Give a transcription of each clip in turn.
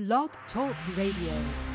Blog Talk Radio.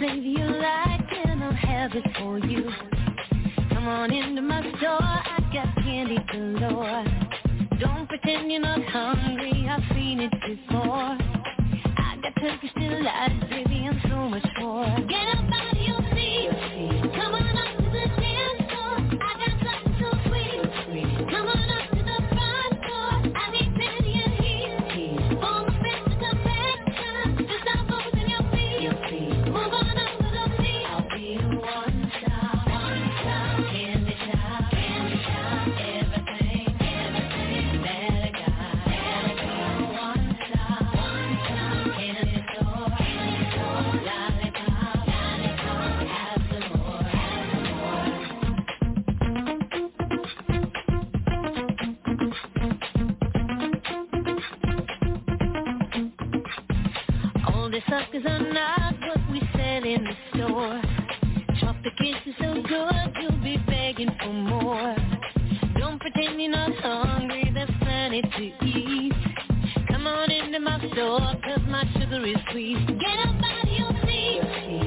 save your life and I'll have it for you. Come on into my store, I got candy galore. Don't pretend you're not hungry, I've seen it before. I got Turkish delight, baby, and so much more. Get up out of your seat, come on up. know the suckers are not what we sell in the store. Chocolate kisses so good, you'll be begging for more. Don't pretend you're not hungry, there's plenty to eat. Come on into my store, cause my sugar is sweet. Get up out your seat.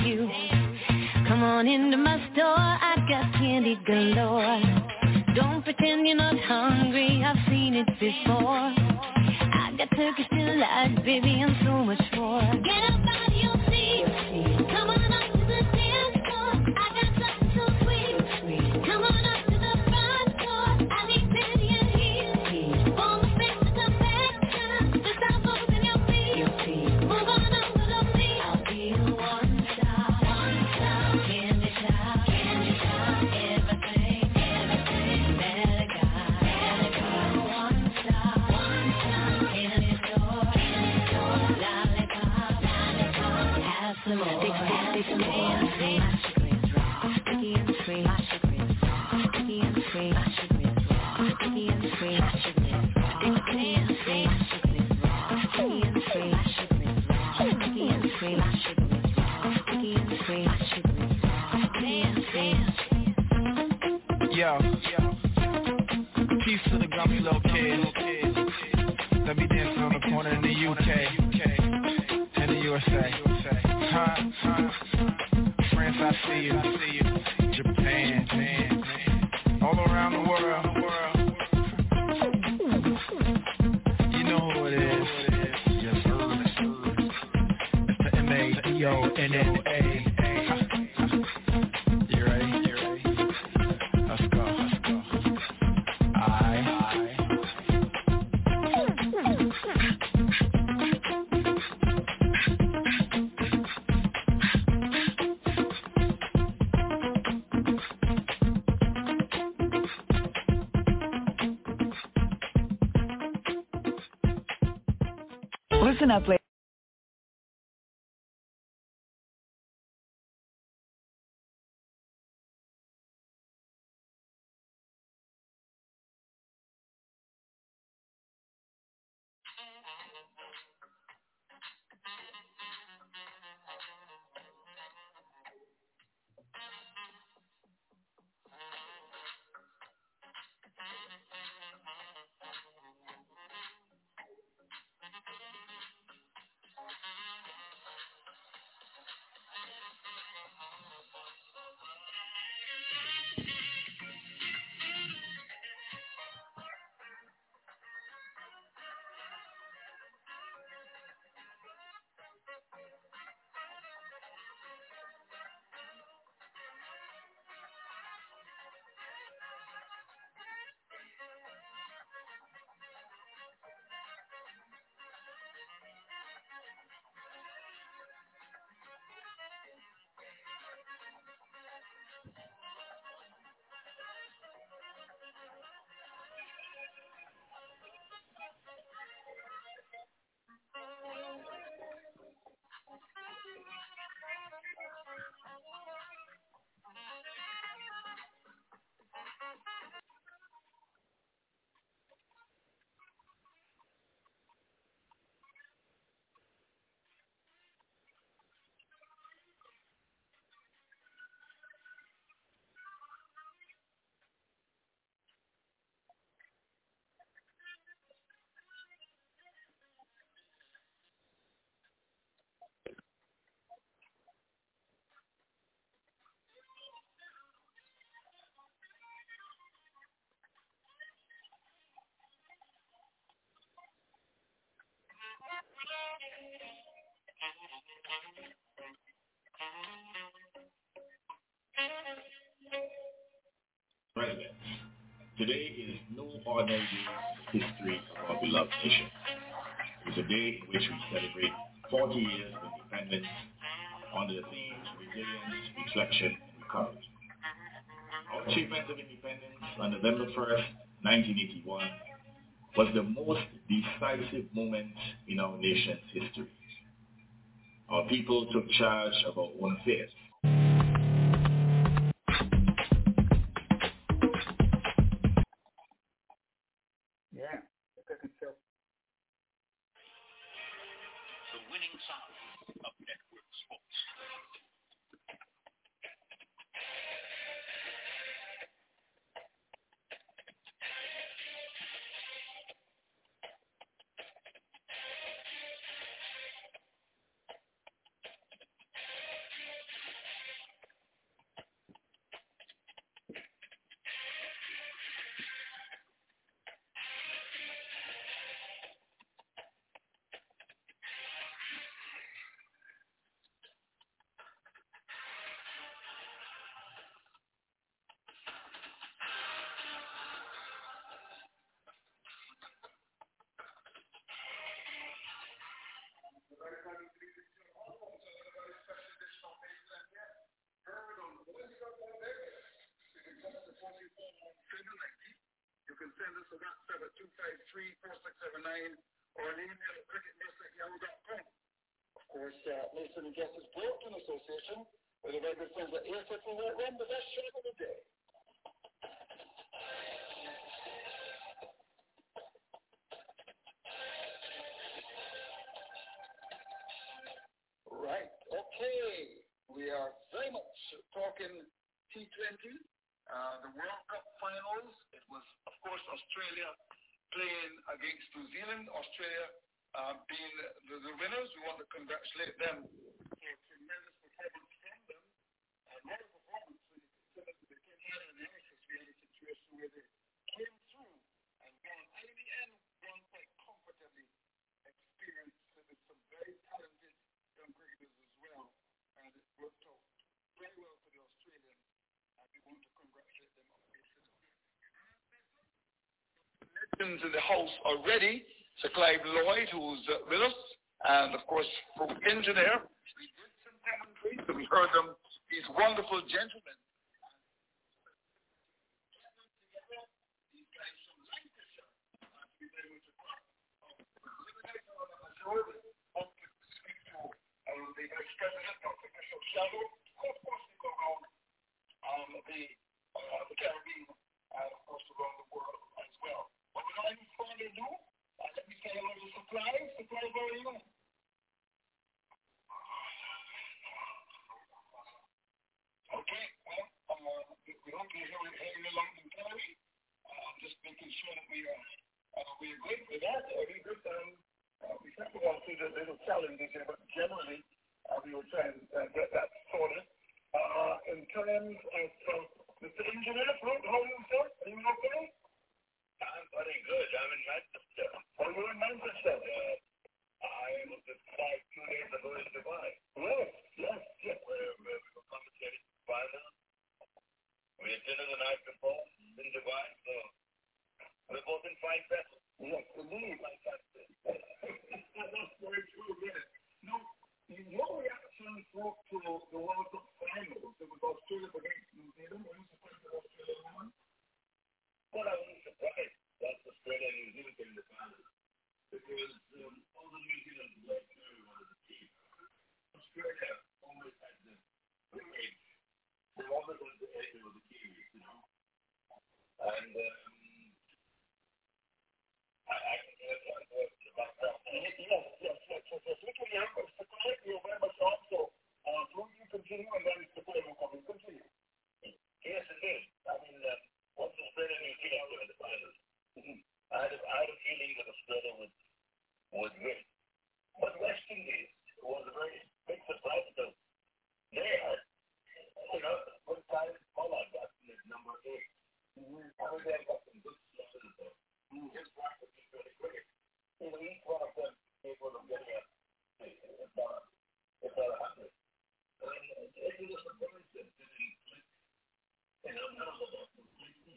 you. Relevance. Today is no ordinary history of our beloved nation. It's a day in which we celebrate 40 years of independence under the themes resilience, reflection, and recovery. Our achievement of independence on November 1st, 1981 was the most decisive moment in our nation's history. Our people took charge of our own affairs will the legends in the house already. Sir Clive Lloyd, who's uh, with us, and of course, Farokh Engineer. We did some commentary, so we heard them, these wonderful gentlemen. The, uh, the Caribbean and, of course, around the world as well. But without further ado, uh, hello to Supplies. Supplies, how are you? Okay, well, uh, we hope you're hearing, hearing along in Cali. Uh, just making sure that we are, uh, we are good with that. We good. Um, uh, we have to go through the little challenges here, but generally, uh, we will try and uh, get that sorted. Uh, in terms of uh, Mr. Engineer, how are you, sir? Are you okay? I'm very good. I'm in Manchester. Oh, you're in Manchester? Uh, I was at five two days ago in Dubai. Yes, yes, yes. Where, where we were commentating final. We had dinner the night before in Dubai, so we're both in fine vessels. Yes, indeed. Fantastic. That's very true, yes. No, your reaction to, to the World Cup finals, it was Australia against New Zealand. Were you Australia Well, I was surprised that Australia and New Zealand the because um, all the New Zealand the. Australia had the, the. They had the edge the you know. And um, can the. Yes, yes, yes, yes. Uh, will you continue and then Mr. Craig will come in? Continue. Yes, indeed. I mean, uh, What's the spirit in mm-hmm. you feeling with the Bible? I had, a, I had a feeling that the spirit would, would win. But West Indies was a very big surprise because they had, you know, good time? Pollard got in number eight. Mm-hmm. Everybody got some good seasons there. Mm-hmm. His draft was really quick. You know, each one of them capable of getting a, if not, if a hundred. And uh, it was a coincidence. You know, none of them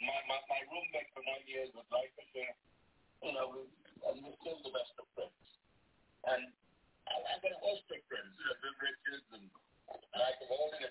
my, my, my roommate for nine years was life insurance. You know, and we're still the best of friends. And I've got a host of friends, you know, Viv Richards, and, and I can hold it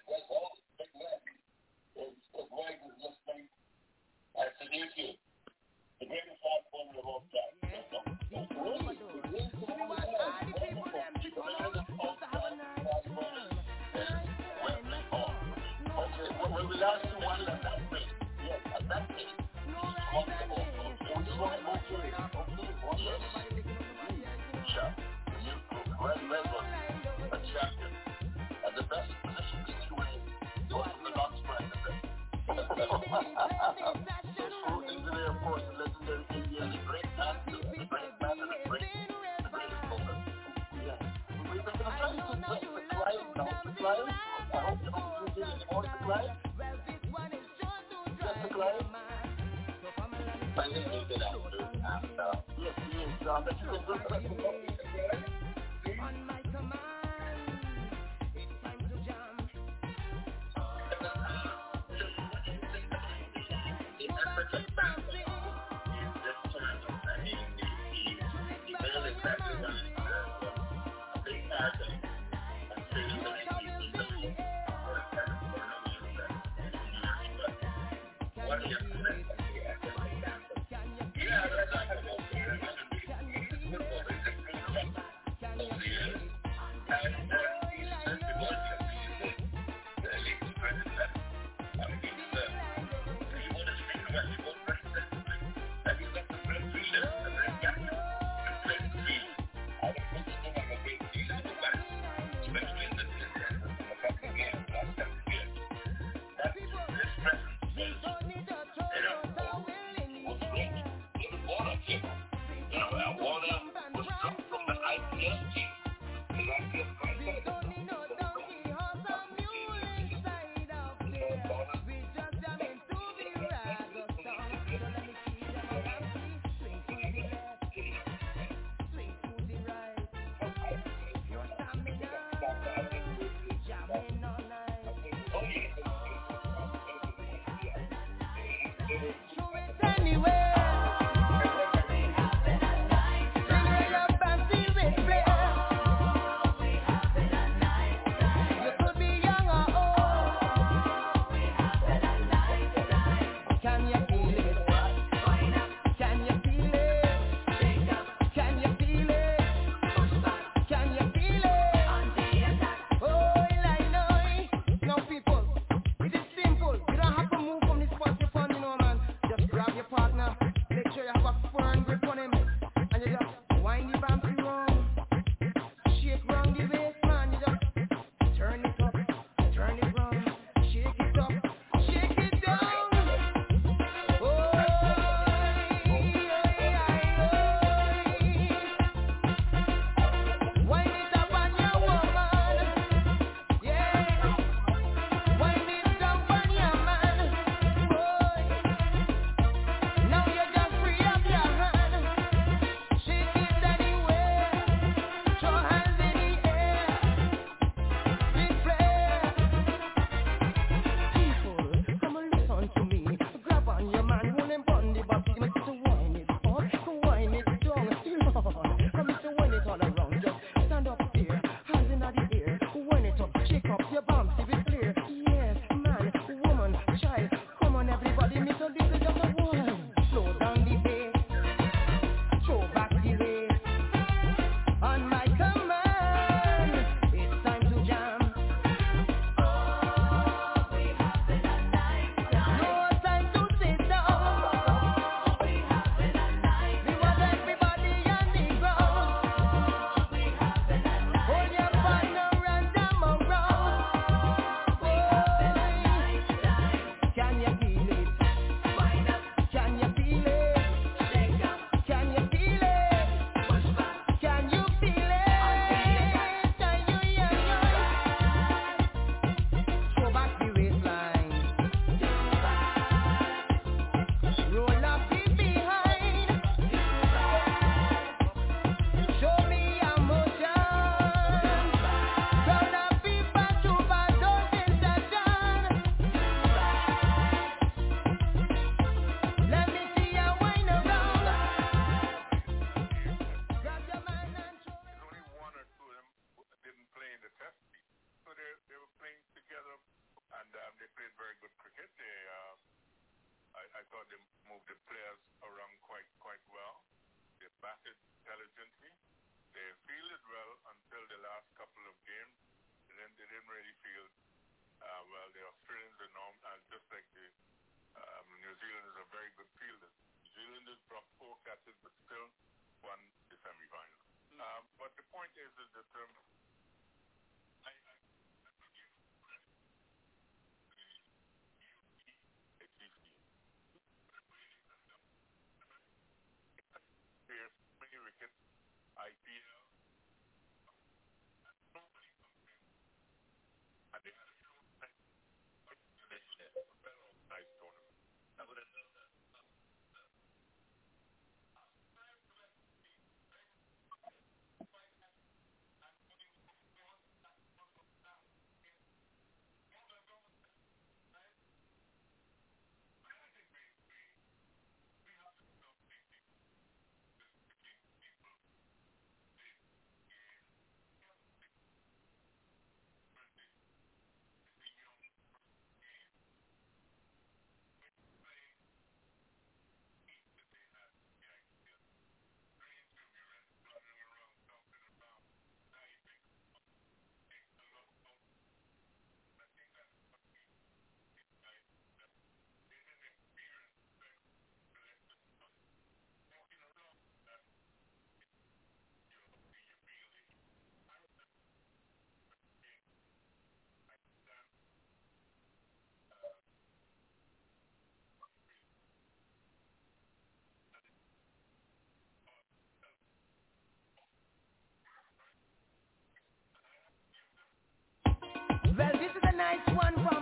nice one from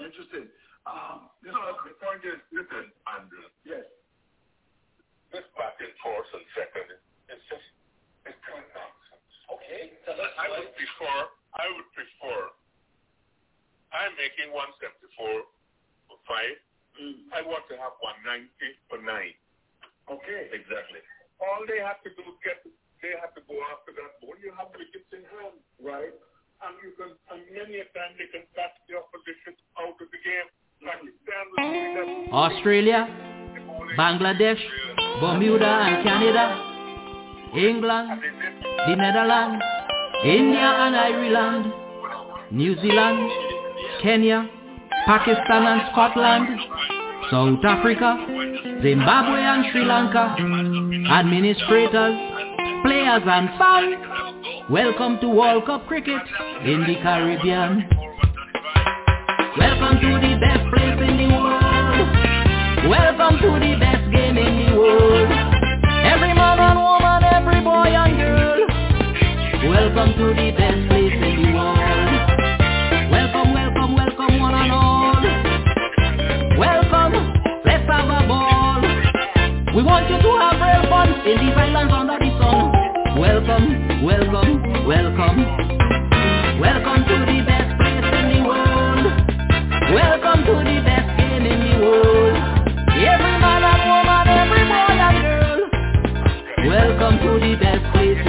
Interesting. Um, you know, the point is, listen, Andrew. Yes. This batting force and second is just it's pure nonsense. Okay. So I would prefer. I would prefer. I'm making 174 for five. Mm. I want to have 190 for nine. Okay. Exactly. All they have to do is get. They have to go after that ball. You have wickets in hand, Right. And you can. And many a time they can catch the opposition out of the game. Australia, Bangladesh, Bermuda and Canada, England, the Netherlands, India and Ireland, New Zealand, Kenya, Pakistan and Scotland, South Africa, Zimbabwe and Sri Lanka, administrators, players and fans, welcome to World Cup cricket in the Caribbean. Welcome to the best place in the world. Welcome to the best game in the world. Every man and woman, every boy and girl. Welcome to the best place in the world. Welcome, welcome, welcome one and all. Welcome, let's have a ball. We want you to have real fun in these islands under the sun. Welcome, welcome, welcome. Welcome to the best place in the world. Welcome to the best game in the world. Every man and woman, every boy and girl. Welcome to the best place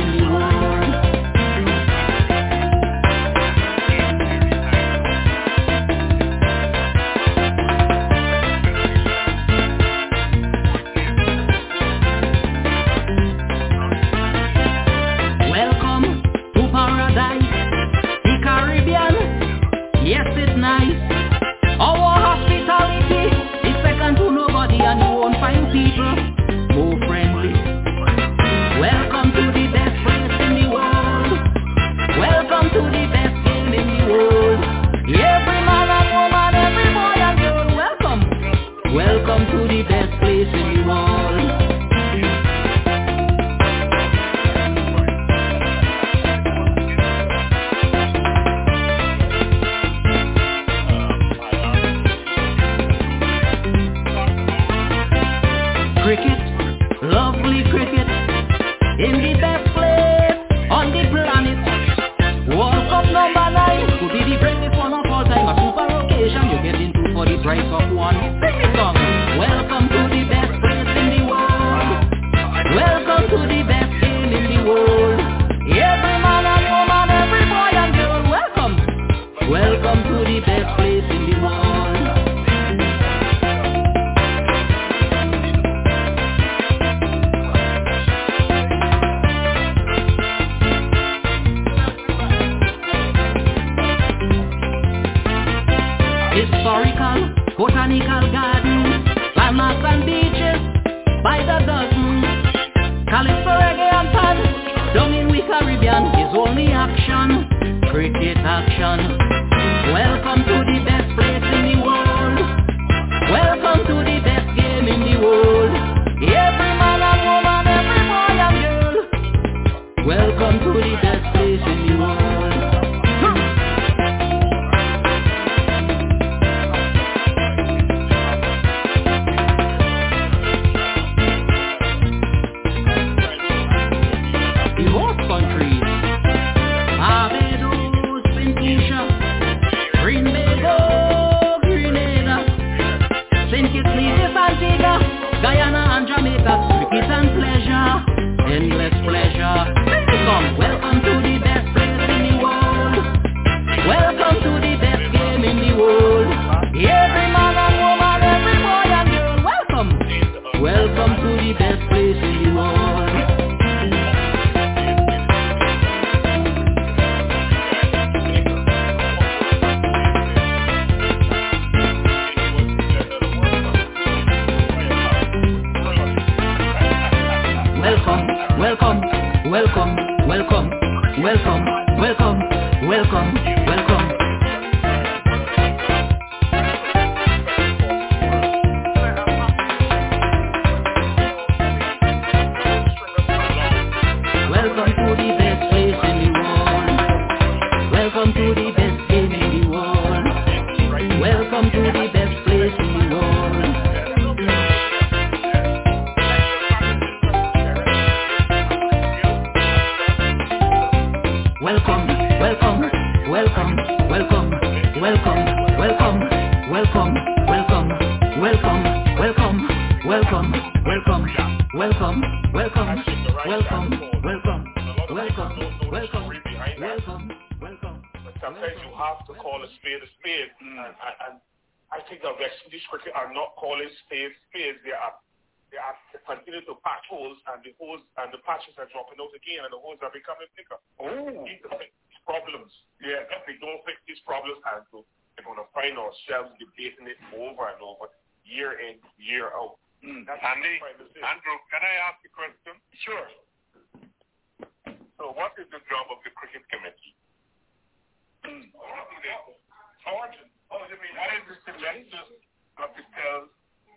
do? Origin. Oh, you mean, What is the selectors got to tell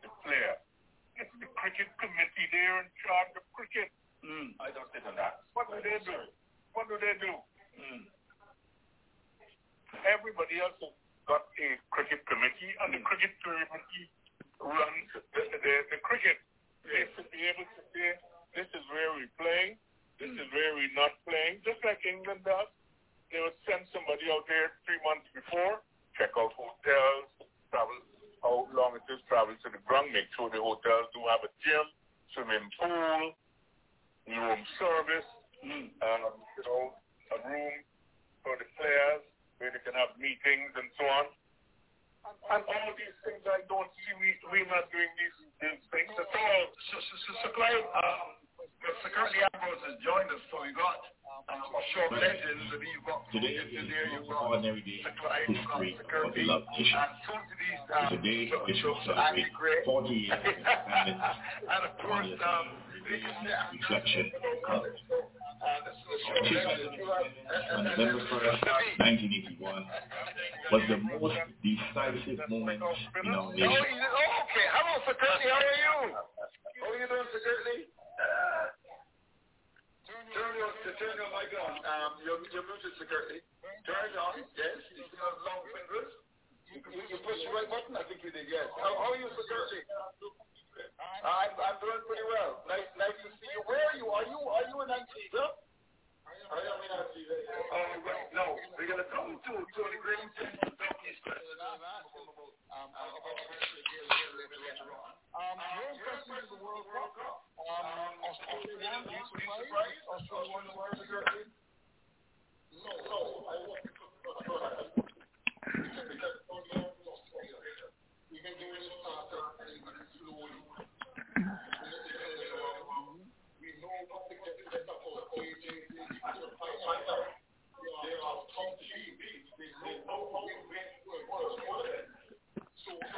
the player? It's the cricket committee. They're in charge of cricket. Hmm. I don't sit on that. What do they do? What do they do? Hmm. Everybody else has got a cricket committee, and the hmm. cricket committee runs the, the, the cricket. They should be able to say, this is where we're playing, this is where we're not playing, just like England does. They would send somebody out there three months before, check out hotels, travel, how long it is travel to the ground, make sure the hotels do have a gym, swimming pool, room service, um, you know, a room for the players where they can have meetings and so on. And, and all these things I don't see, we, we're not doing these, these things at all. So, so, so, so Clive, um, so Curtly Ambrose has joined us, so we've got uh, offshore right. legends, and you've got today is you've got ordinary day of the love today uh, 40 years of and, of course, um, reflection. Uh, on November 1st, 1981 was the most decisive moment in our nation. Okay, hello, Sir Curtly, how are you? How are you doing, Sir Curtly? Turn your, turn your mic on. Um, you're, you're Sir Curtly. Turn it on. Yes. You still have long fingers. You, you, you push the right button? I think you did, yes. How, how are you, Sir Curtly? I'm, I'm doing pretty well. Nice, nice to see you. Where are you? Are you, are you in Antigua? I am in Antigua. Oh, right. No, we're going to come to, to the Great Southeast Um, of um, your impression of the World Cup? Um, Australia won. You surprised? Australia won the World Cup? No, no. I won't. We've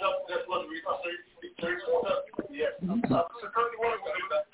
that, that's what we got. So, so you want to, yeah. Mm-hmm. So, so currently, what are we doing that?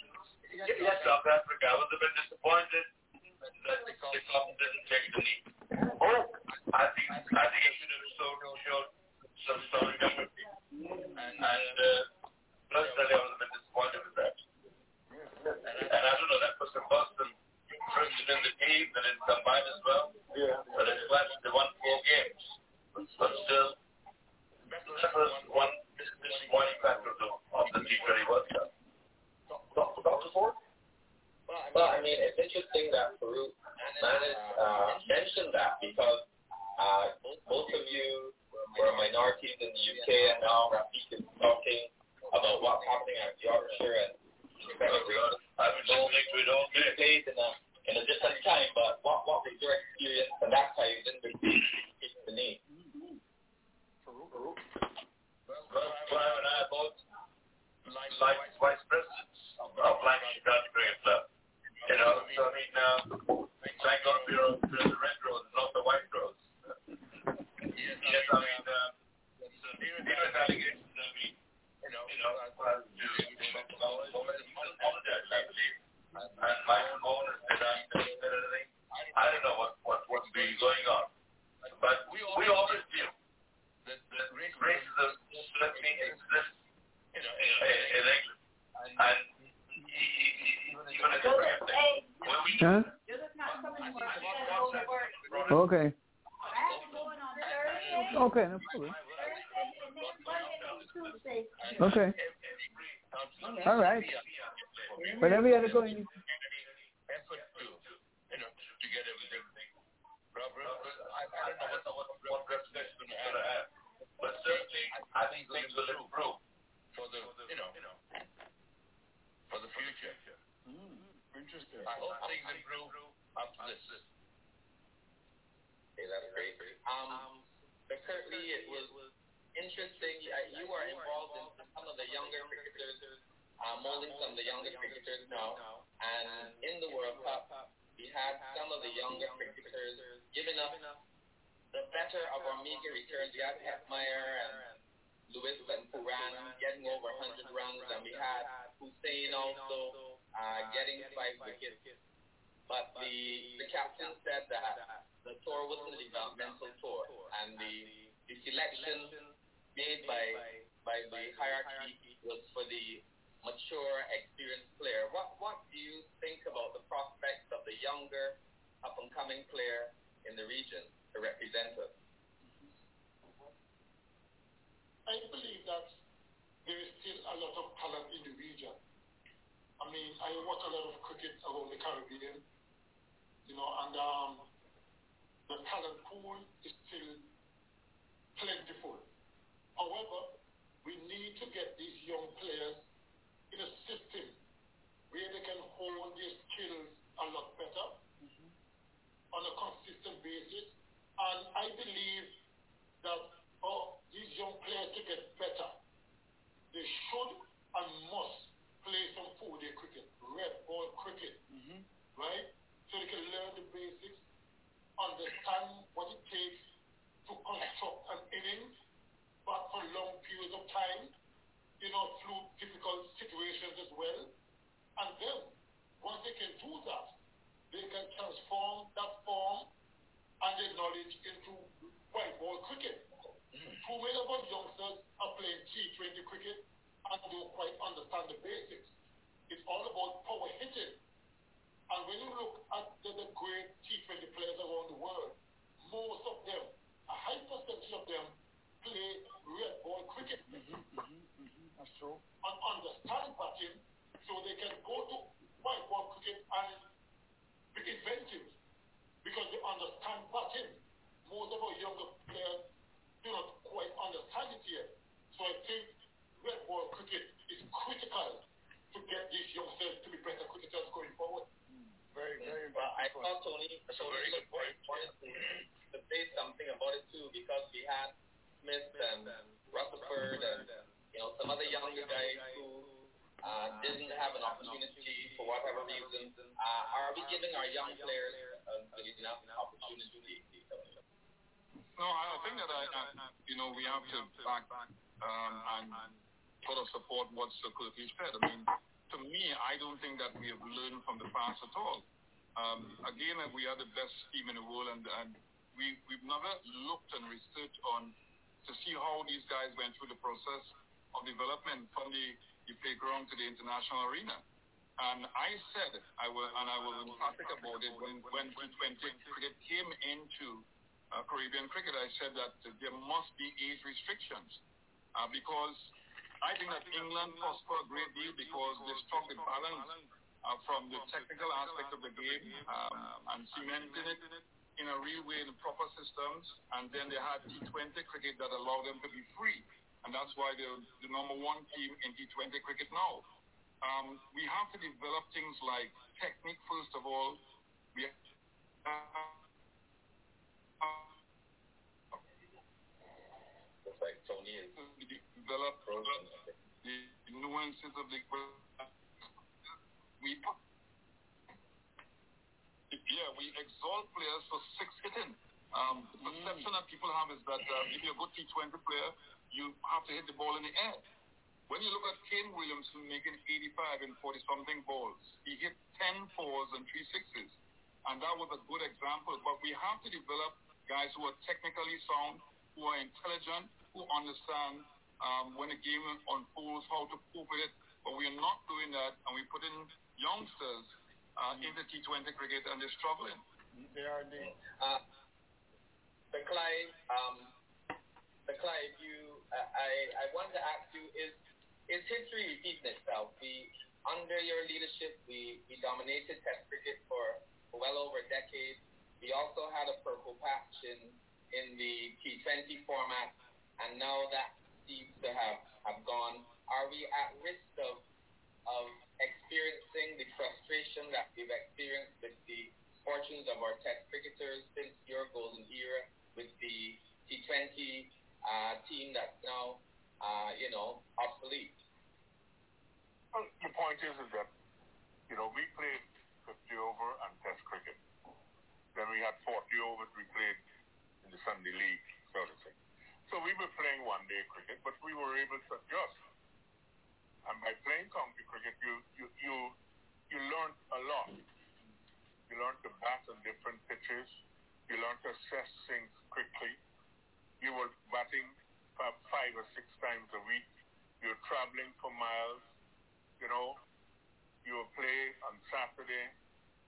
so correctly said. I mean, to me, I don't think that we have learned from the past at all. Um, again, we are the best team in the world, and, and we, we've never looked and researched on to see how these guys went through the process of development from the, the playground to the international arena. And I said, I will, and I was emphatic about it when, when T20 cricket came into uh, Caribbean cricket, I said that there must be age restrictions uh, because I think that England prospered a great deal because they struck the balance uh, from the technical aspect of the game um, and cementing it in a real way in proper systems. And then they had T20 cricket that allowed them to be free. And that's why they're the number one team in T20 cricket now. Um, we have to develop things like technique, first of all. We have, like Tony is develop the nuances of the we yeah we exalt players for six hitting. Um, the perception that people have is that uh, if you're a good T20 player, you have to hit the ball in the air. When you look at Kane Williamson making 85 and 40 something balls, he hit 10 fours and three sixes. And that was a good example. But we have to develop guys who are technically sound, who are intelligent, who understand um, when the game unfolds, how to cope with it. But we are not doing that, and we put in youngsters uh, into T20 cricket, and they're struggling. They are indeed. Uh, the Clive, um, the Clive, you, uh, I, I want to ask you, is is history repeating itself? We, under your leadership, we, we dominated Test cricket for, for well over a decade. We also had a purple patch in, in the T20 format, and now that seems to have, have gone. Are we at risk of, of experiencing the frustration that we've experienced with the fortunes of our Test cricketers since your golden era with the T20 uh, team that's now, uh, you know, obsolete? Well, the point is, is that, you know, we played 50 over and Test cricket. Then we had 40 overs we played in the Sunday League, so to. So we were playing one day cricket, but we were able to adjust. And by playing county cricket, you you you you learn a lot. You learn to bat on different pitches. You learn to assess things quickly. You were batting five or six times a week. You're traveling for miles. You know, you play on Saturday,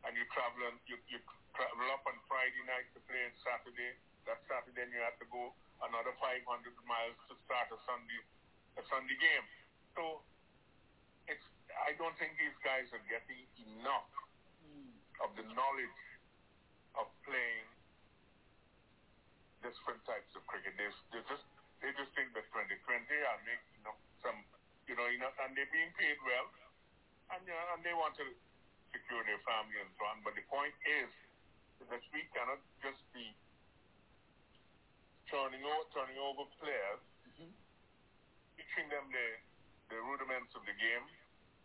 and you travel on, you you travel up on Friday night to play on Saturday. That Saturday, then you have to go another 500 miles to start a Sunday a Sunday game. So it's I don't think these guys are getting enough of the knowledge of playing different types of cricket. They, they just they just think that 2020 are making you know, some you know you know and they're being paid well and you know, and they want to secure their family and so on. But the point is that we cannot just be turning over, turning over players, mm-hmm. teaching them the, the rudiments of the game,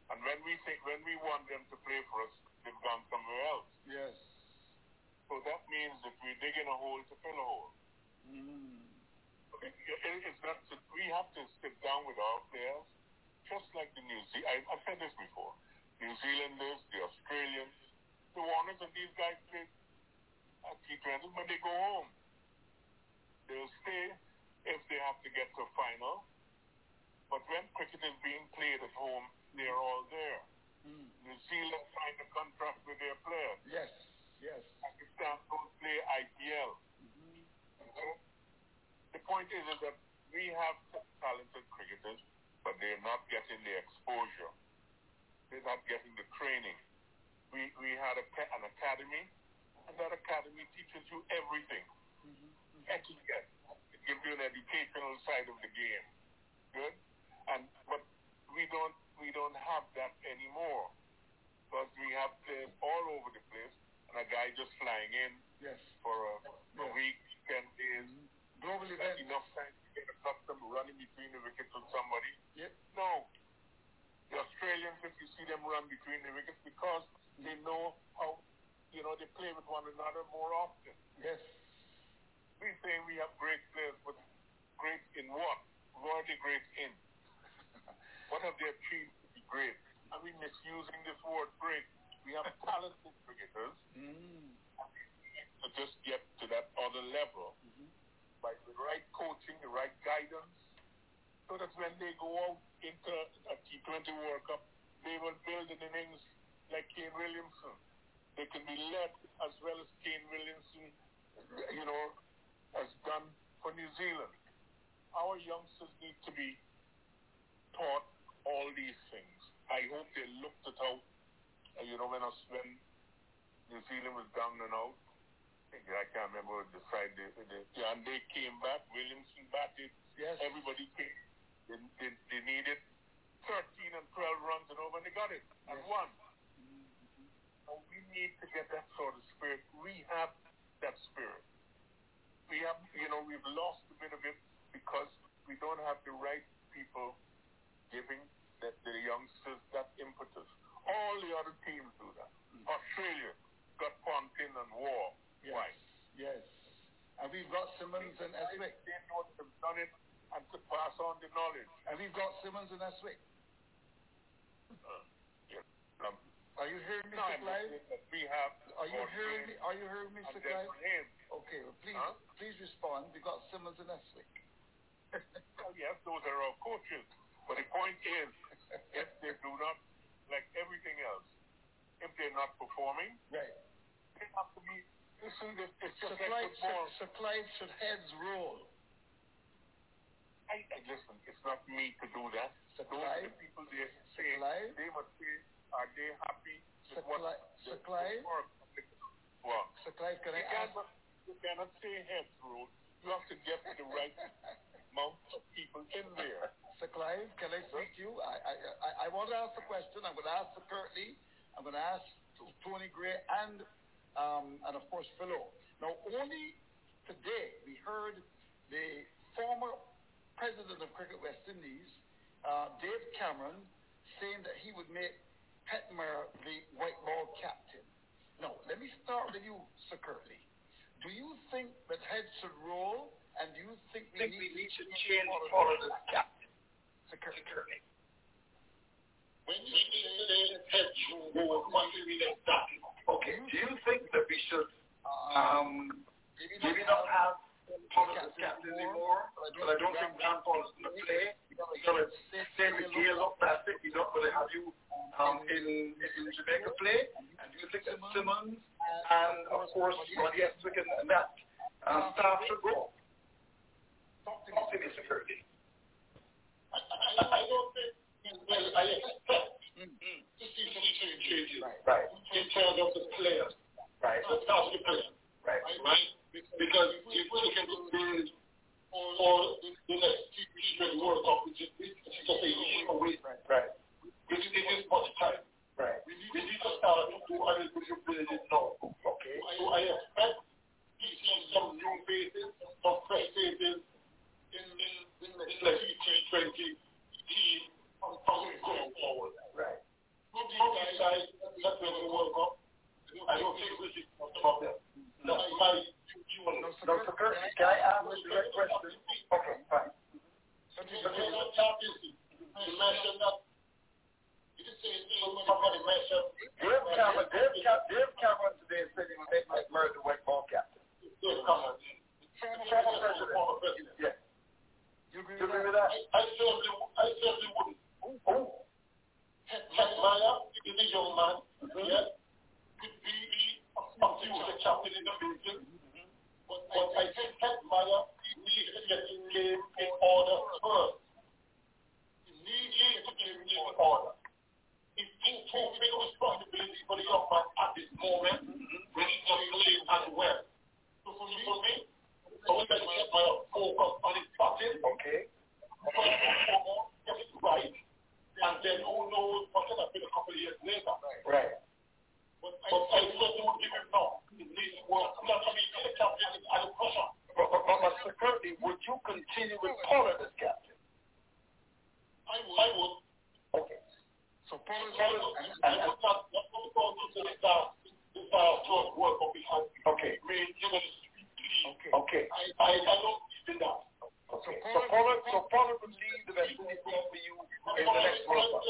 and when we think when we want them to play for us, they've gone somewhere else. Yes. So that means that we're digging a hole to fill a hole. Mm. It, it, it's not, we have to sit down with our players, just like the New Zealand. I've said this before. New Zealanders, the Australians, the Warners, and these guys play at T20, but they go home. They'll stay if they have to get to a final. But when cricket is being played at home, they're all there. Mm. New Zealand signed a contract with their players. Yes, yes. Pakistan don't play IPL. Mm-hmm. So the point is, is that we have talented cricketers, but they're not getting the exposure. They're not getting the training. We we had a, an academy, and that academy teaches you everything. It gives you an educational side of the game. Good? And but we don't we don't have that anymore. Because we have players all over the place and a guy just flying in yes. for a, a yes. week, ten days. Mm-hmm. Global event. Enough time to get accustomed running between the wickets with somebody. Yep. No. The Australians, if you see them run between the wickets, because they know how, you know, they play with one another more often. Yes we say we have great players, but great in what? What are they great in? what have they achieved to be great? I mean, misusing this word great. We have talented cricketers mm. just get to that other level mm-hmm. by the right coaching, the right guidance, so that when they go out into a T20 World Cup, they will build an innings like Kane Williamson. They can be led as well as Kane Williamson, you know, has done for New Zealand. Our youngsters need to be taught all these things. I hope they looked it out. Uh, you know, when us when New Zealand was down and out, I can't remember the side they, they, yeah, and they came back. Williamson batted. Yes. Everybody came. They, they, they needed 13 and 12 runs and over, and they got it and Yes. won. So we need to get that sort of spirit. We have that spirit. We have, you know, we've lost a bit of it because we don't have the right people giving that the youngsters that impetus. All the other teams do that. Australia got Ponting and War. Yes. Why? Yes. And we've got Simmons and Estwick. They know they've done it and to pass on the knowledge. And we've got Simmons and Estwick. Uh, yeah. um, Are you hearing Mr. Clive? we have Are you hearing me? Are you hearing Mr. Clive? Okay, well, please, Huh? please respond. We've got Simmons and Estwick. Well, oh, yes, those are our coaches. But the point is, if they do not, like everything else, if they're not performing, Right. they have to be. Listen, it's just like football. so Clive should heads roll. I, I listen. It's not me to do that. So Those are the people they say. Clive, They must say, are they happy with what Clive, the, Clive, the work of the work? Clive, can I ask? cannot, you cannot say heads rule. You have to get the right amount of people in there. So Clive, can I speak to you? I, I, I, I want to ask a question. I'm going to ask the Curtly. I'm going to ask Tony Gray and, um, and of course, Philo. Now, only today we heard the former president of Cricket West Indies, uh, Dave Cameron, saying that he would make Hetmyer the white ball captain. Now, let me start with you, Sir Curtly. Do you think that heads should roll, and do you think we, think need, we need to to change part of this captain. Sir Curtly? When you say head should roll, what do you mean exactly? Okay, do you think that we should um, maybe not have of captain anymore? But I don't think John Paul is going to play. So it's say with Gayle up that's it. You don't really have you um, in, in Jamaica play. And you think that Simmons and of course Roddy Estwick and, and that uh, staff should go? To me, Mr. Kirby. I, I, I don't think, well, I expect to see some changes right. in terms of the players. Right. The staff of the players. Right. Right? Because if we the players for the next T20 World Cup, away. Right. This time. Right. We need, to do now. Okay. So I expect to see some new faces, some fresh faces in, the T20 team going forward. Right. Guys the World Cup. I don't think we should. That's my view on it. No, so Kurt, can I ask a direct question? Okay, fine. So you you mentioned that you did say somebody mentioned Dave Cameron, Dave, Cam- Dave Cameron today said he would make Mike Murray the white ball captain. Dave Cameron. Former president. Former president. Yes. You agree with that? I certainly, I certainly wouldn't. Oh. Hetmyer, is a young man, yes, could be a future captain in the business. But, I think Heck Maya needs to get in order first. Needs to get his game in order. It's of a responsibility for the young at this moment when he's not playing as well. So for me, for me, I to get my focus on his batting. Okay. It right. And then who knows what can happen a couple of years later. Right. But I certainly would you continue with Pollard as captain? I would. I would. Okay. So and, and, would not. Okay. I mean, you know, Okay. Okay. I, I, I don't believe in that. Okay. So Pollard, so Pollard would lead the Indies team for you in the next World.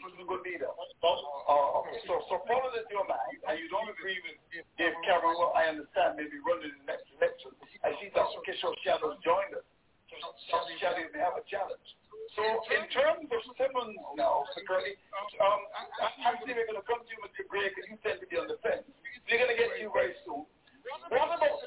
He's a good leader. Uh, okay. So, so Pollard is your man, and you don't agree with Dave Cameron. Well, I understand maybe running in the next election. I see Dr. Kishore Shallow joined us. Dr. Shallow may have a challenge. So in terms of Simmons now, security, um, actually we're going to come to you, Mr. Gray, because you tend to be on the fence. We're going to get to you very soon. What about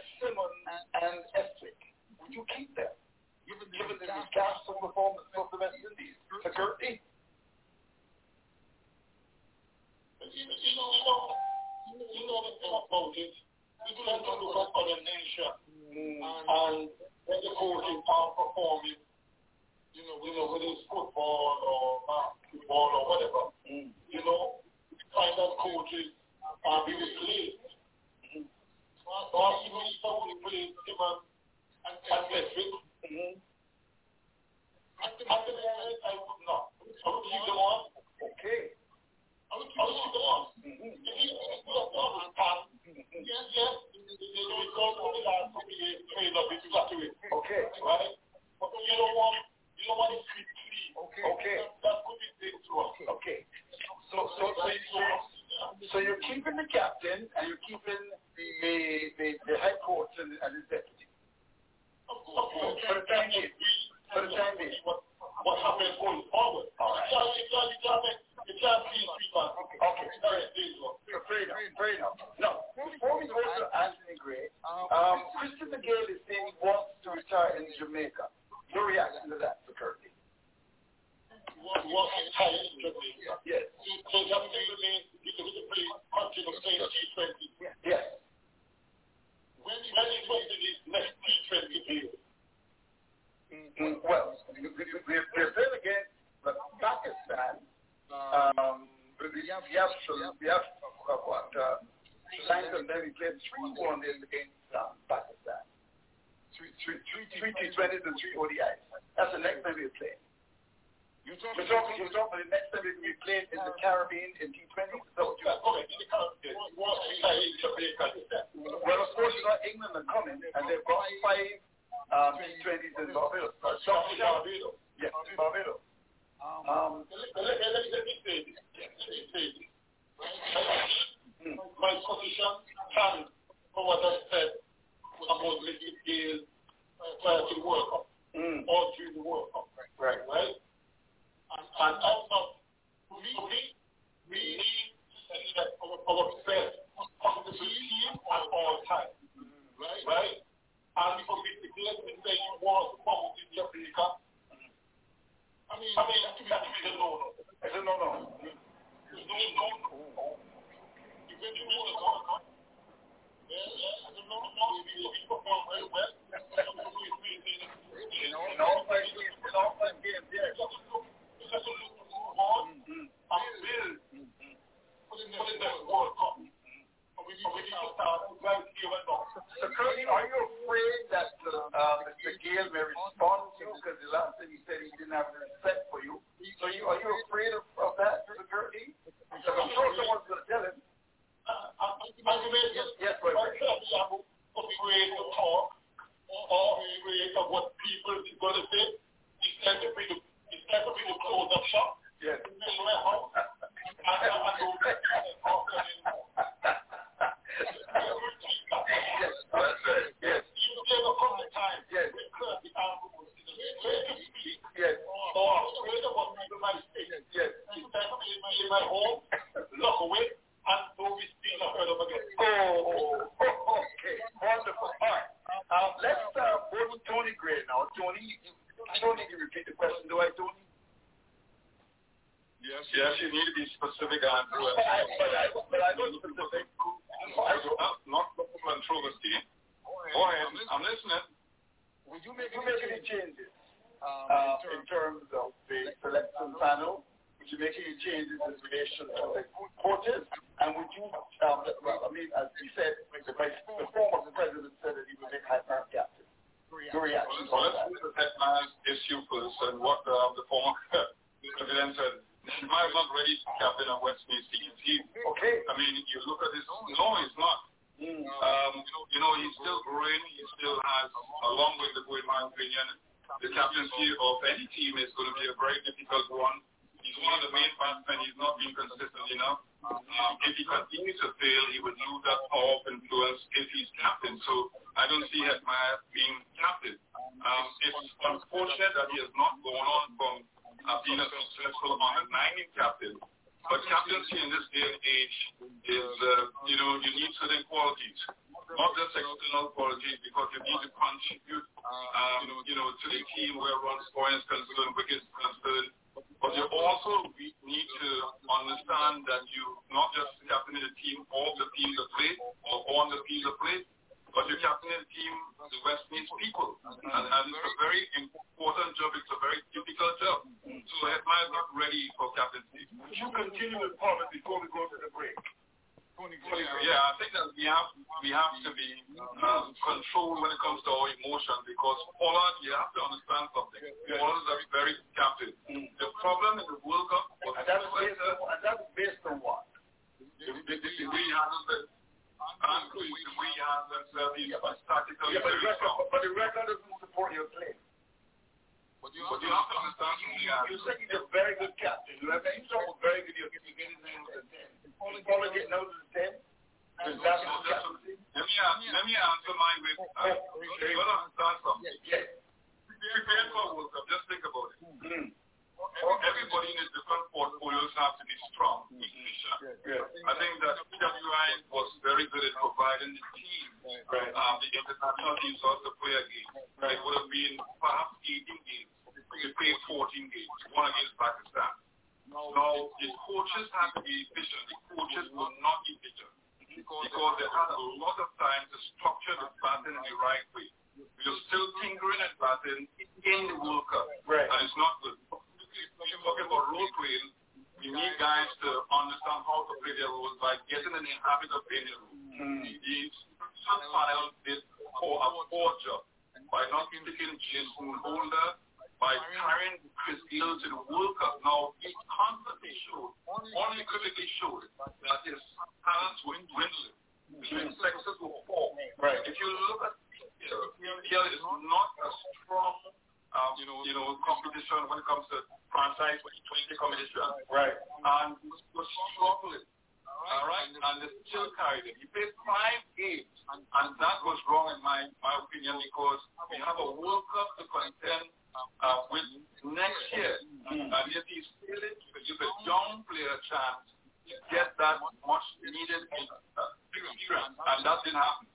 if you feel it, you don't a chance, you get that much needed experience, uh, and that didn't happen.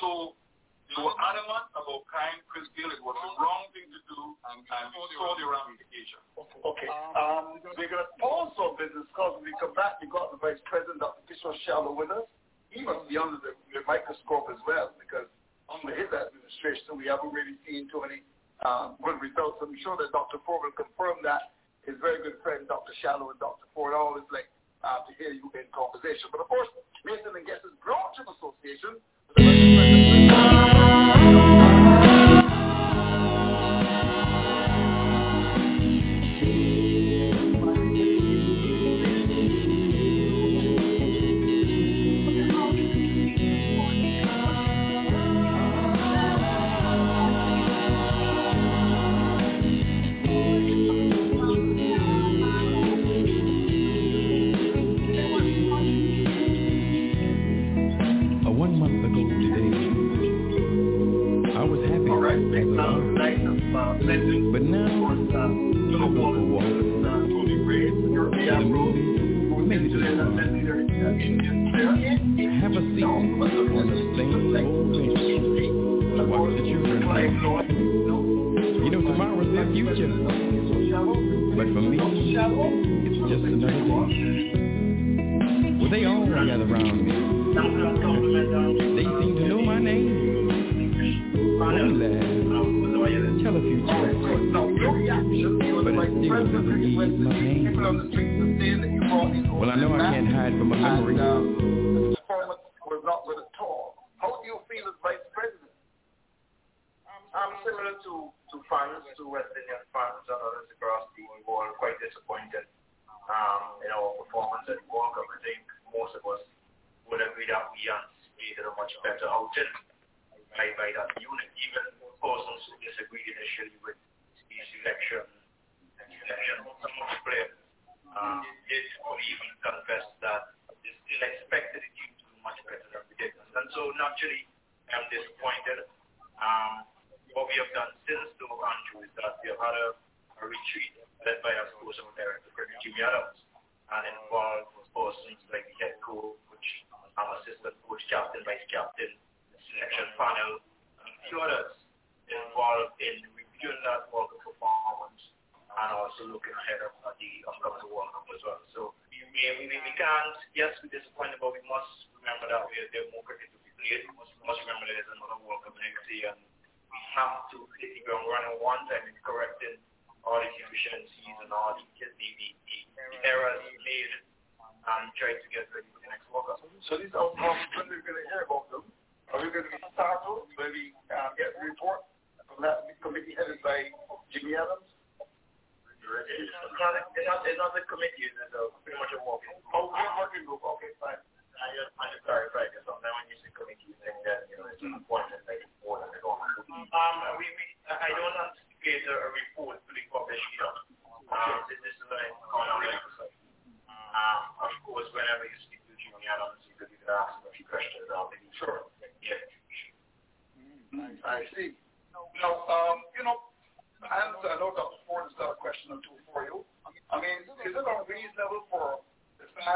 So they were adamant about kind Chris Gayle. It was the wrong thing to do, and we saw the ramification. Okay. okay. Um, we're going to pause on business because when we come back, we got the Vice President, Dr. Kishore Shallow, with us. He must be under the, the microscope as well because under his administration, we haven't really seen too many um, good results. I'm sure that Dr. Ford will confirm that his very good friend, Dr. Shallow and Dr. Ford, always like uh, to hear you in conversation. But of course, Mason and Guest is brought to the association.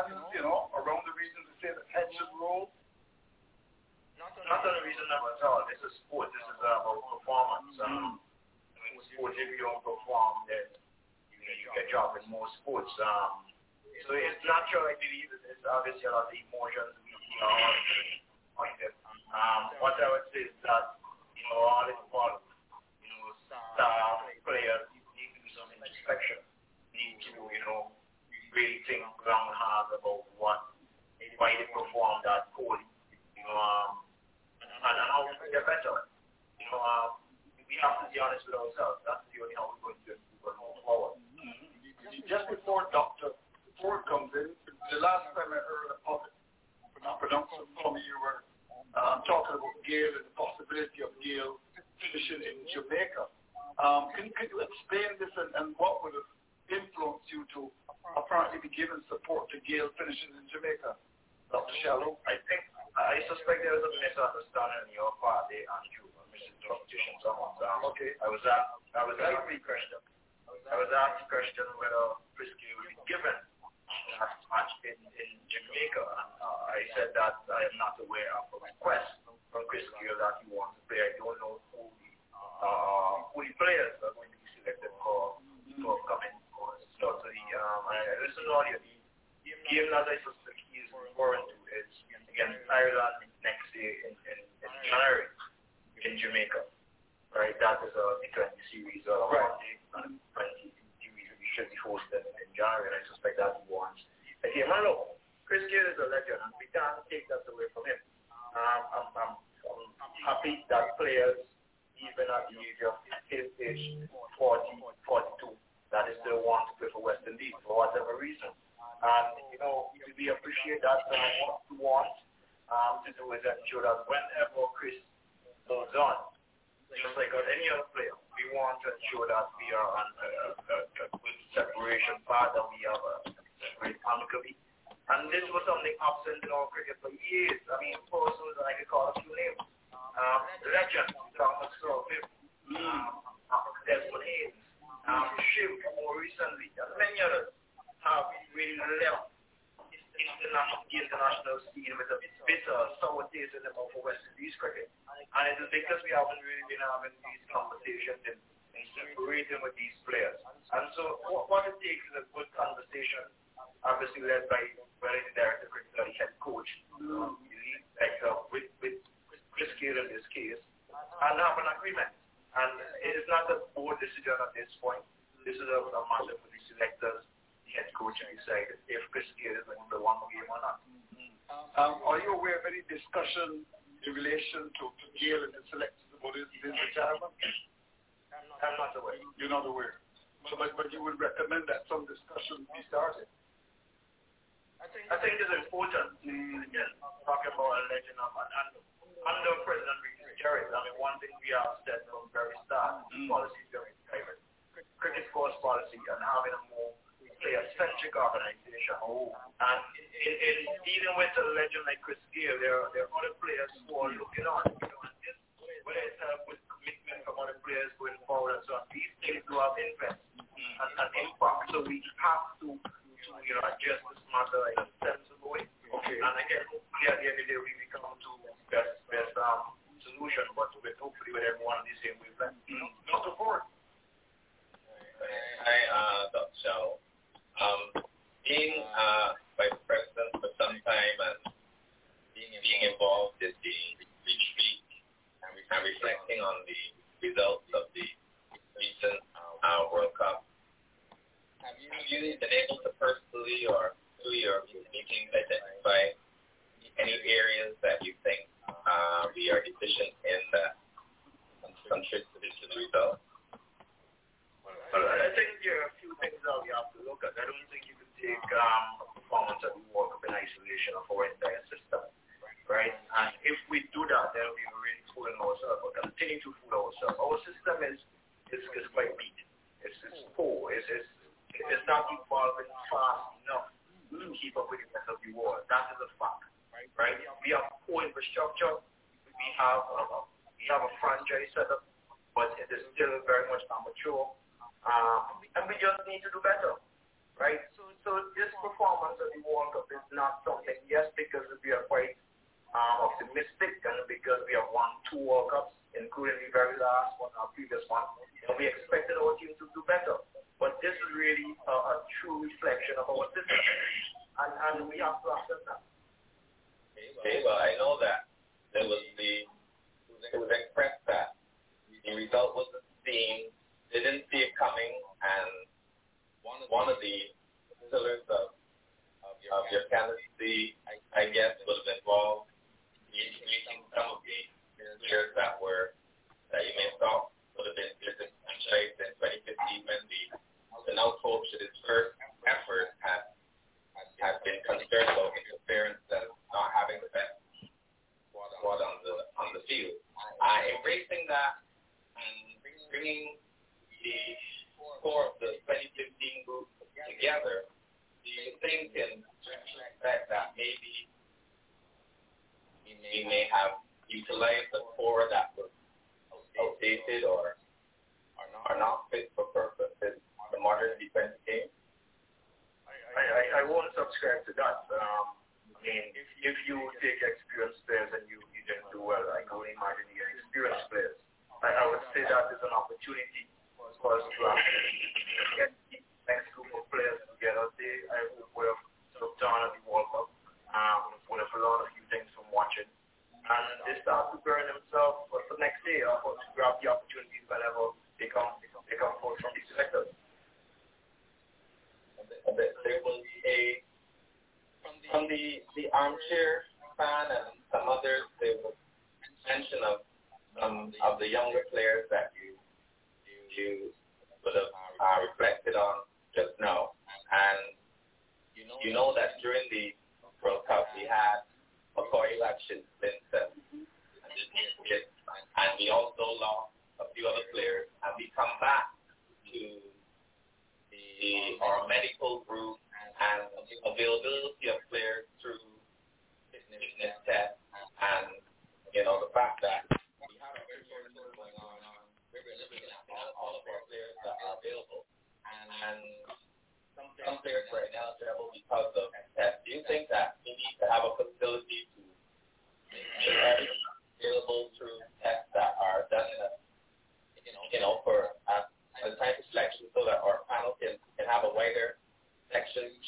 The you know, around the region to say that head should rule? Not unreasonable at all. This is sport. This is uh, about performance. Um, in sports, if you don't perform, then you, know, you get dropped in more sports. Um, so it's natural, I believe. It's obviously a lot of emotions you know. Um, what I would say is that, you know, all involved, you know, staff, players need to do some introspection. Need to, you know, really think long hard about what, why they performed that poorly, you know, um, and, how we can get better. You know, um, we have to be honest with ourselves. That's the only how we're going to move forward. Just before Dr. Ford comes in, the last time I heard a public production from you were um, talking about Gayle and the possibility of Gayle finishing in Jamaica. Um, can, can you explain this and, and what would have influenced you to apparently be giving support to Gayle finishing in Jamaica? Dr. Shallow? I think, I suspect there was a misunderstanding on your part there, Andrew, or misinterpretation someone. Um, okay. I was asked, I was asked question. I was asked a question whether Chris Gayle would be given that match in, in Jamaica, and uh, I said that I am not aware of a request from Chris Gayle that he wants to play. I don't know who the, uh, who the players are going to be selected for, for coming the, um, I listened to audio. The game that I suspect he is referring to is against Ireland next year in, in, in January in Jamaica. Right, that is a T20 series, uh, right. one day, 20 series we should be hosted in January, and I suspect that he wants a game. And look, Chris Gayle is a legend, and we can't take that away from him. Um, I'm, I'm, I'm happy that players, even at the age of his age, 40, 42, that is still want to play for West Indies for whatever reason. And, you know, we appreciate that. Um, what we want um, to do is ensure that whenever Chris moves on, just like on any other player, we want to ensure that we are on a, a, a good separation path, that we have a separate amicably. And this was something absent in our cricket for years. I mean, persons, I could call a few names. Um, legends, Thomas Sawfield, um, Desmond Haynes, um, Shiv more recently, and many others have really left international, the international scene with a bitter, sour taste in the mouth for West Indies cricket. And it is because we haven't really been having these conversations and, and separating with these players. And so what, what it takes is a good conversation, obviously led by very the director of cricket, the head coach, the lead actor with, with Chris Gayle in this case, and have an agreement. And it is not a board decision at this point. This is a, a matter for the selectors, the head coach, to decide if Chris Gayle is going to the one game or not. Um, are you aware of any discussion in relation to, Gayle and the selectors about his, his retirement? I'm not aware. You're not aware. But, but, but you would recommend that some discussion be started? I think it's important to, again, talking about a legend of and, and under President Gervais, I mean, one thing we have said from the very start, mm. policy is very private. Cricket first policy and having a more player-centric organization. Oh. And in, in dealing with a legend like Chris Gayle, there, there are other players who are looking on. You know, and this, whether it's uh, with commitment from other players going forward and so on, these things do have impact and, and impact. So we have to, to you know, address this matter in a sensible way. Okay. And again, hopefully at the end of the day, we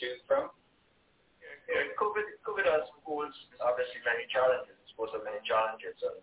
choose from? Yeah, COVID, COVID has posed obviously many challenges. It's posed many challenges, and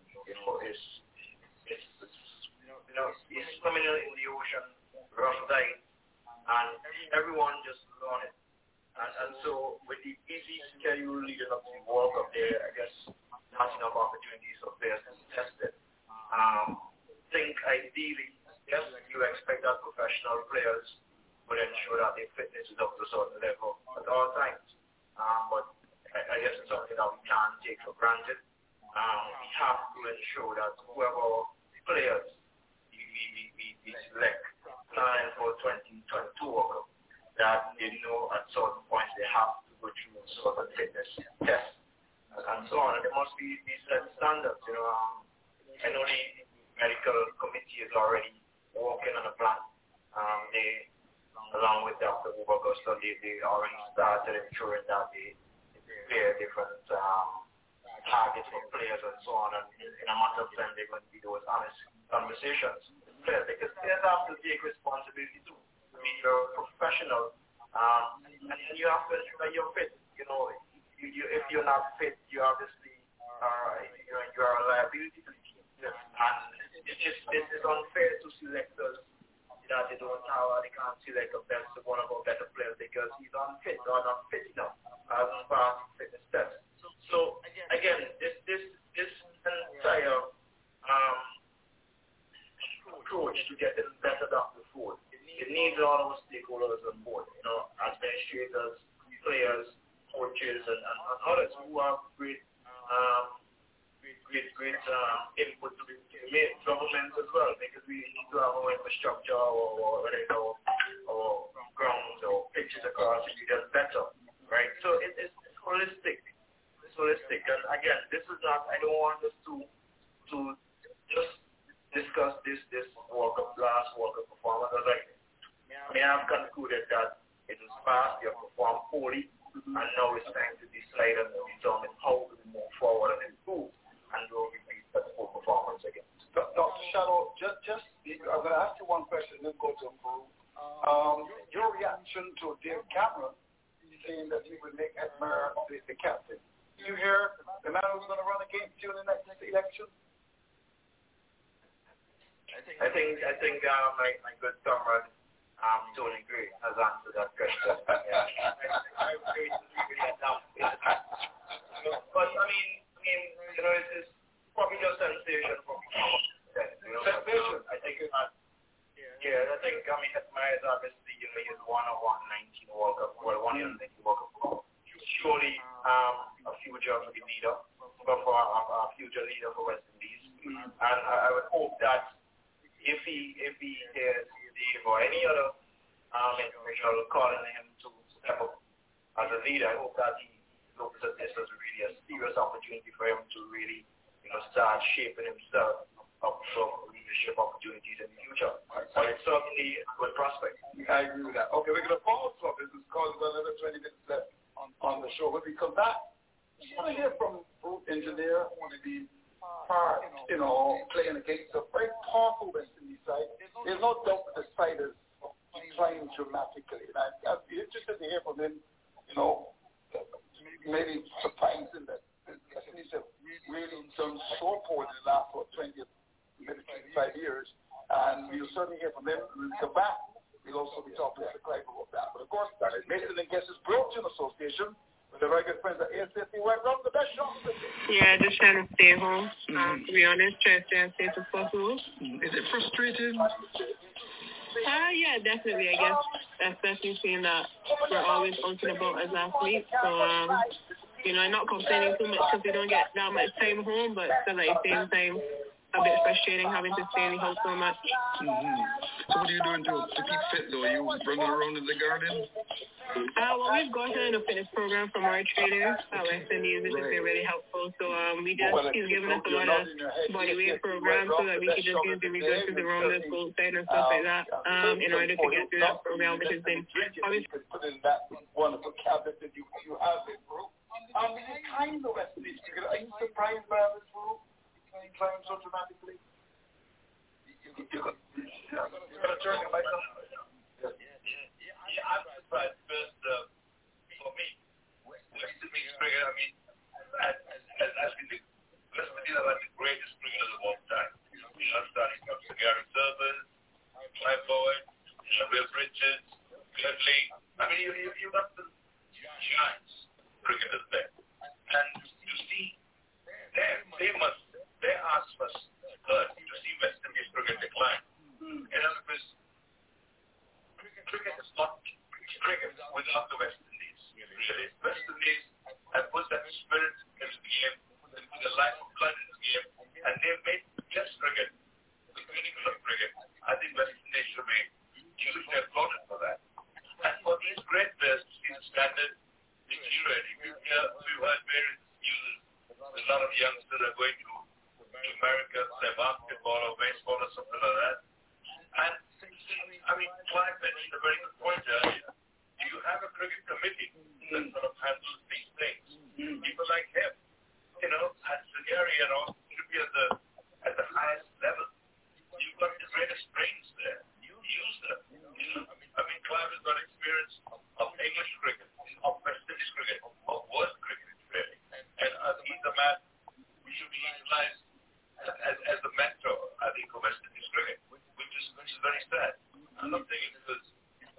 There's no doubt the side has declined dramatically. And I, I'd be interested to hear from him, you know, maybe surprising that West Indies have really done so poor in the last, what, 20, maybe 25 years. And we'll certainly hear from him when we come back. We'll also be talking to Clive about that. But of course, Mason and Guests Broken Association with the very good friends at ASFC Web Run, the best shops. Yeah, just trying to stay home. Um, to be honest, try to stay as safe as possible. Is it frustrating? Uh, yeah, definitely, I guess. Especially seeing that we're always talking about as athletes. So, um, you know, I'm not complaining too much because we don't get that much time home, but still at the same time, a bit frustrating having to stay in the house so much. Mm-hmm. So what are you doing to, to keep fit, though? Are you running around in the garden? Uh, well, we've got a fitness program from our trainer at West Indies, which has been really helpful. So um, we just he's given us a lot of body weight programs so that we can just use the resources around us, both side and stuff like that, um, in order to get through that program, which has been obviously. Put in that wonderful cabinet that you you have in Peru. Um, is it kind of Indies? Are you surprised by this Peru? Declined so dramatically. You, you, you, you're going to turn your mic on. Yeah, I'm surprised first uh, for me. Indies cricket, I mean, as, as, as we think, West are like the greatest cricketers of all time. You know, starting from Sir Garry Sobers, Clive Lloyd, you know, Viv Richards, Glenn Lee. I mean, you, you, you got the giants cricketers there. And you see, they, must, they ask us hurt to see West Indies cricket decline. You know, because cricket is not cricket without the West Indies, really. West Indies have put that spirit into the game, the life of blood into the game, and they've made Test cricket the pinnacle of cricket. I think West Indies should be hugely applauded for that. And for these great players to see the standard in ready. We've, we've heard various news. A lot of youngsters are going to, to America, play basketball or baseball or something like that. And I mean, Clive mentioned a very good point earlier. Do you have a cricket committee that sort of handles these things. People like him, you know, at Salieri and all, should be at the, at the highest level. You've got the greatest brains there. Use them. I mean, Clive has got experience of English cricket, of West cricket, of world cricket, really. And I a man who should be utilized as, as the mentor, I think, of West cricket, which is, which is very sad. I'm not saying it because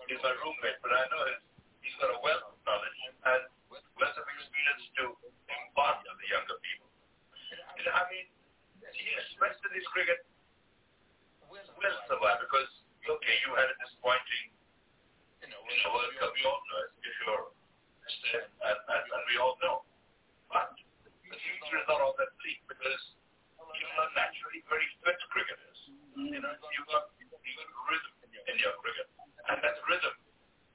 he's my roommate, but I know his I mean, yes, West Indies cricket will survive because, okay, you had a disappointing you know, World Cup. We all know it if you're West and, and, and we all know. But the future is not all that bleak because you are naturally very fit cricketers. You know, you've got, rhythm in your cricket. And that rhythm,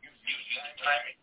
you need timing.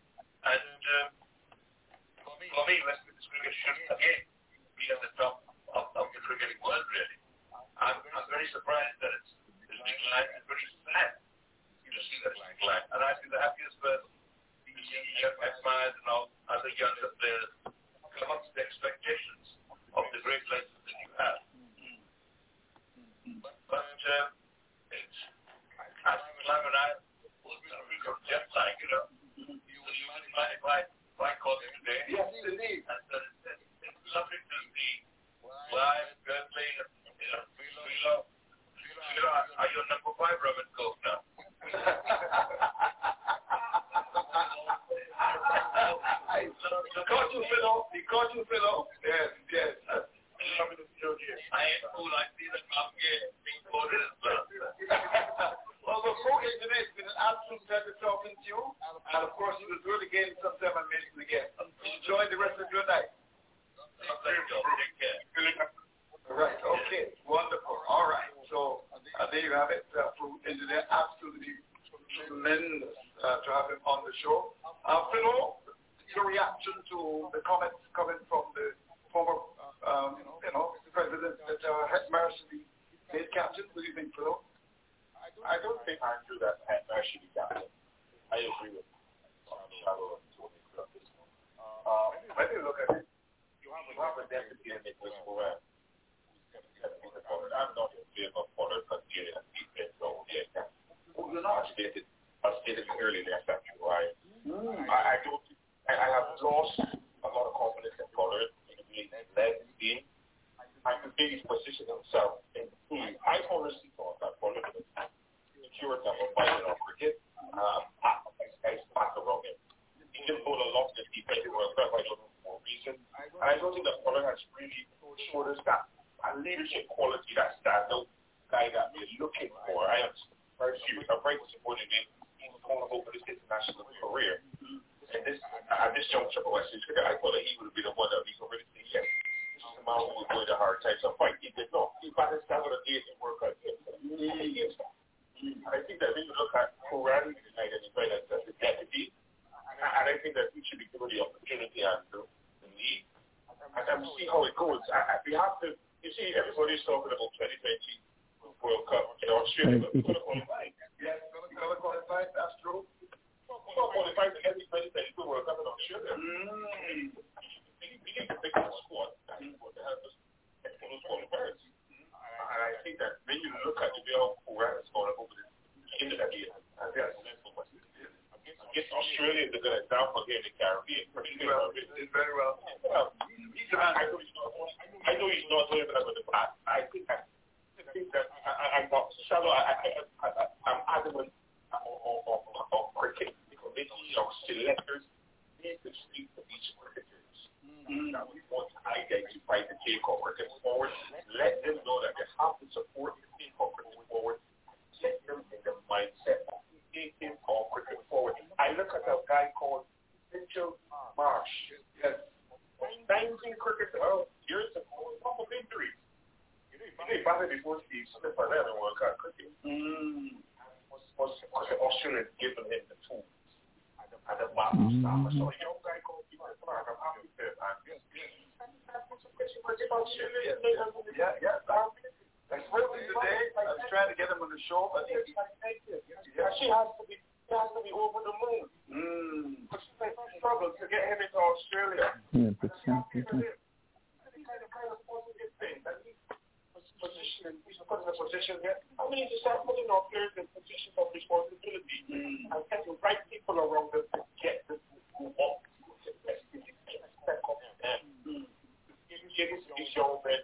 children.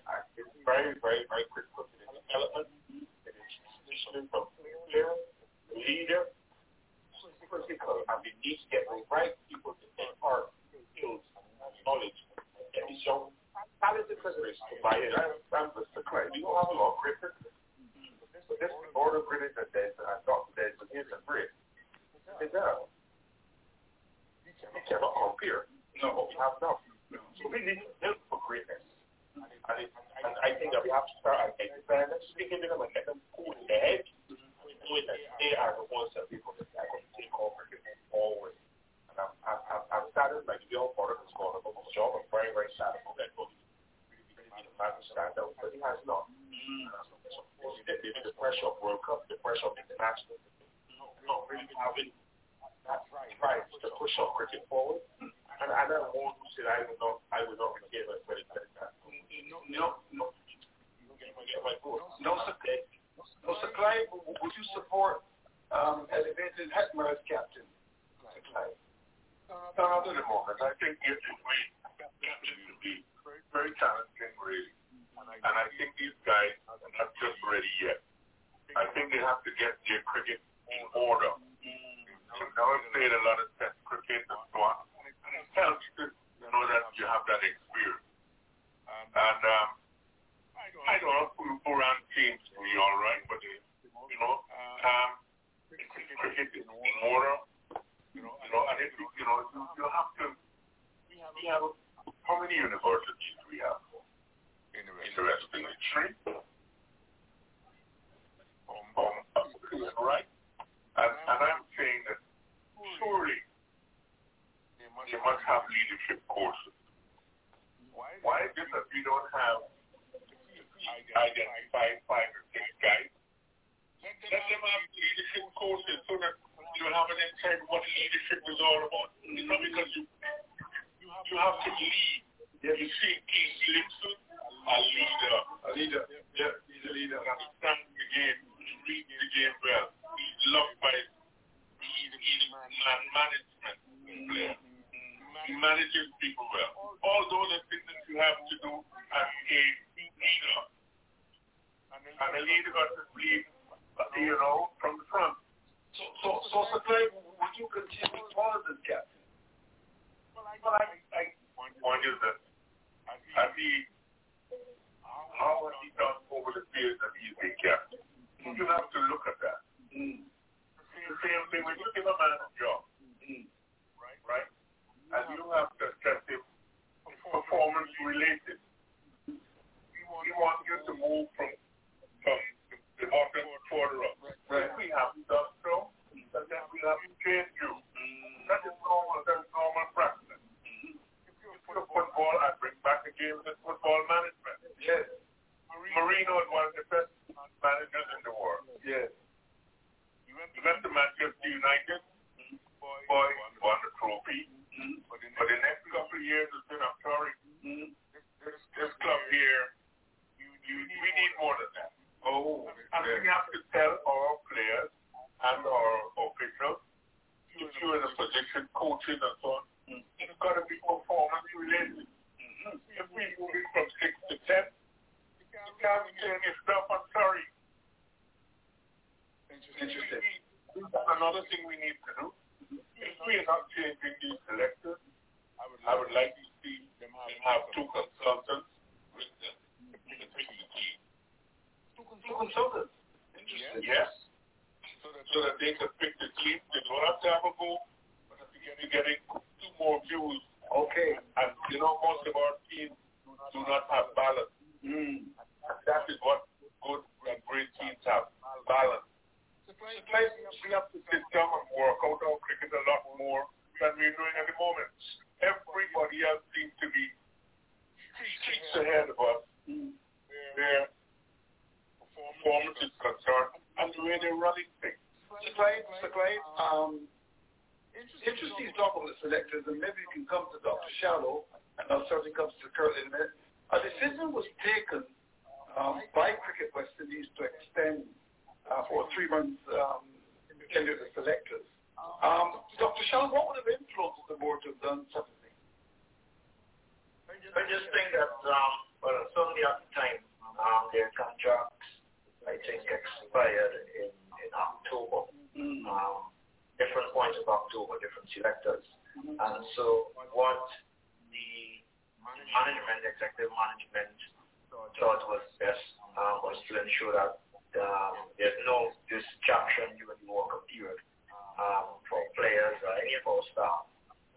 Very, very, very quick. speed will be from 6 to 10. You can't be doing this stuff, I'm sorry. Interesting. Another thing we need to do. If we are not changing these selectors, I would, I would like to see them have two consultants with them, particularly Two consultants? Interesting. Yes. So that, so that they can pick the team. They don't have to have a goal, but if you're getting two more views Okay. And you know, most of our teams do not have balance. Mm. That is what good and great teams have, balance. So players, we have to sit down and work out our cricket a lot more than we're doing at the moment. Everybody else seems to be streets ahead of us. Mm. Their performance is concerned and the way they're running things. Sir Clive, Sir Clive, um, interesting talk about the selectors, and maybe you can come to Dr. Shallow Know something comes to occur in a minute. A decision was taken um, by Cricket West Indies to extend uh, for three months um, tenure the selectors. Um, Dr. Shallow, what would have influenced the board to have done suddenly? I just think that, um, well, certainly at the time, um, their contracts, I think, expired in, in October, mm. um, different points of October, different selectors. Mm-hmm. And so what the management, executive management thought was best um, was to ensure that um, there's no distraction during the worker period um, for players, of our staff,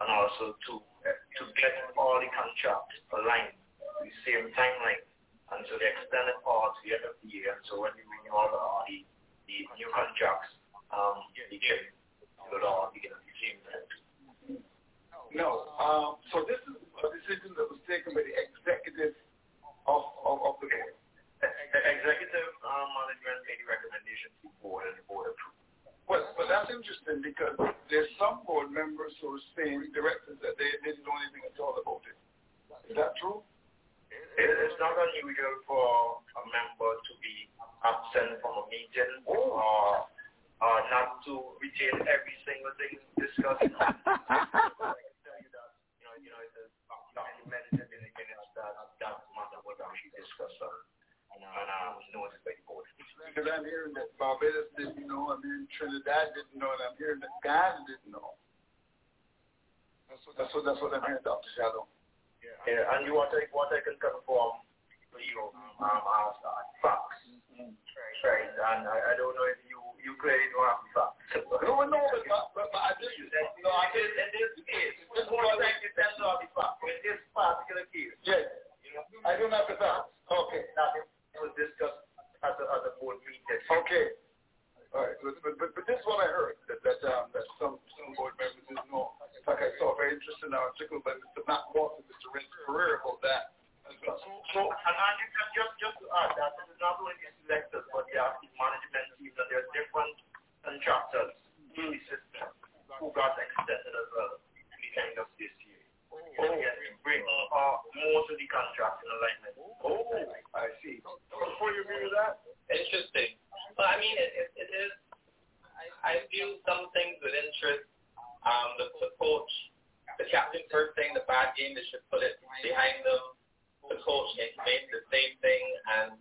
and also to to get all the contracts aligned the same timeline. And so they extended all to the end of the year. So when you renew all the, the, new contracts, um, you can do it all at the end of the same. No. Um, so this is a decision that was taken by the executive of, of, of the board. The executive um, management made the recommendation to the board and the board approved. Well, but that's interesting because there's some board members who are saying, directors, that they didn't know anything at all about it. Is that true? It is not unusual for a member to be absent from a meeting or uh, not to retain every single thing discussed. I can tell you that, you know, you know, documented in the minutes that that was actually discussed on, and um, noted by the board. Because I'm hearing that Barbados didn't know, I'm hearing Trinidad didn't know, and I'm hearing that Guyana didn't know. That's what, that's what, that's what I'm hearing, Dr. Shallow. Yeah, and you want I, what I can confirm you um, as uh, facts. Right, and I, I don't know if you you know have facts. No, no, but, but, but, I just, no, I did, in this case, this one time you tell me the facts. In this particular case, yes, you know, I have the facts. Okay. That was discussed at the, at the board meeting. Okay. All right, but, but, but, but this is what I heard, that, that, um, that some, some board members didn't know. In fact, I saw a very interesting article by Mr. Matt and Mr. Rich Ferrer about that. So, so and, and you just, just to add that this is not only the selectors, but the active management team, and there are different contractors in the system who got extended as well to the end of this year. Oh. Again, to bring uh, most of the contracts in alignment. Oh, I see. Before you agree with that? Interesting. Well, I mean, it, it, it is. I, I view some things with interest. Um, the, the coach, the captain, first thing, the bad game, they should put it behind them. The coach made the same thing, and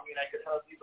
I mean, I could help you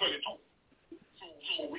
Phải trụ, chủ.